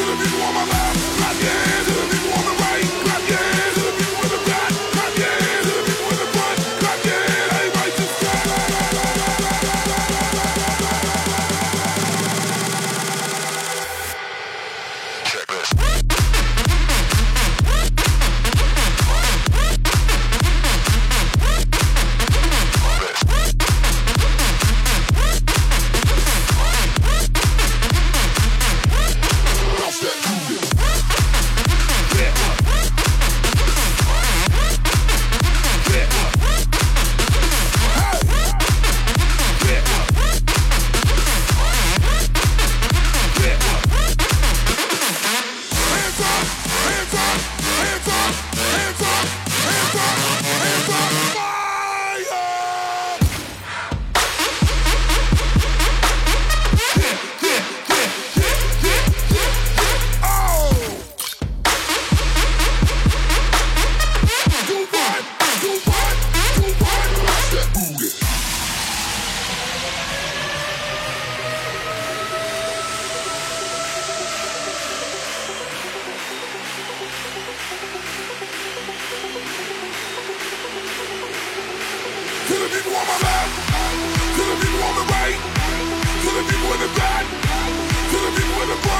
To the people on my left, clap your hands. To the people on the To the people on my left, to the people on the right, to the people in the back, to the people in the front.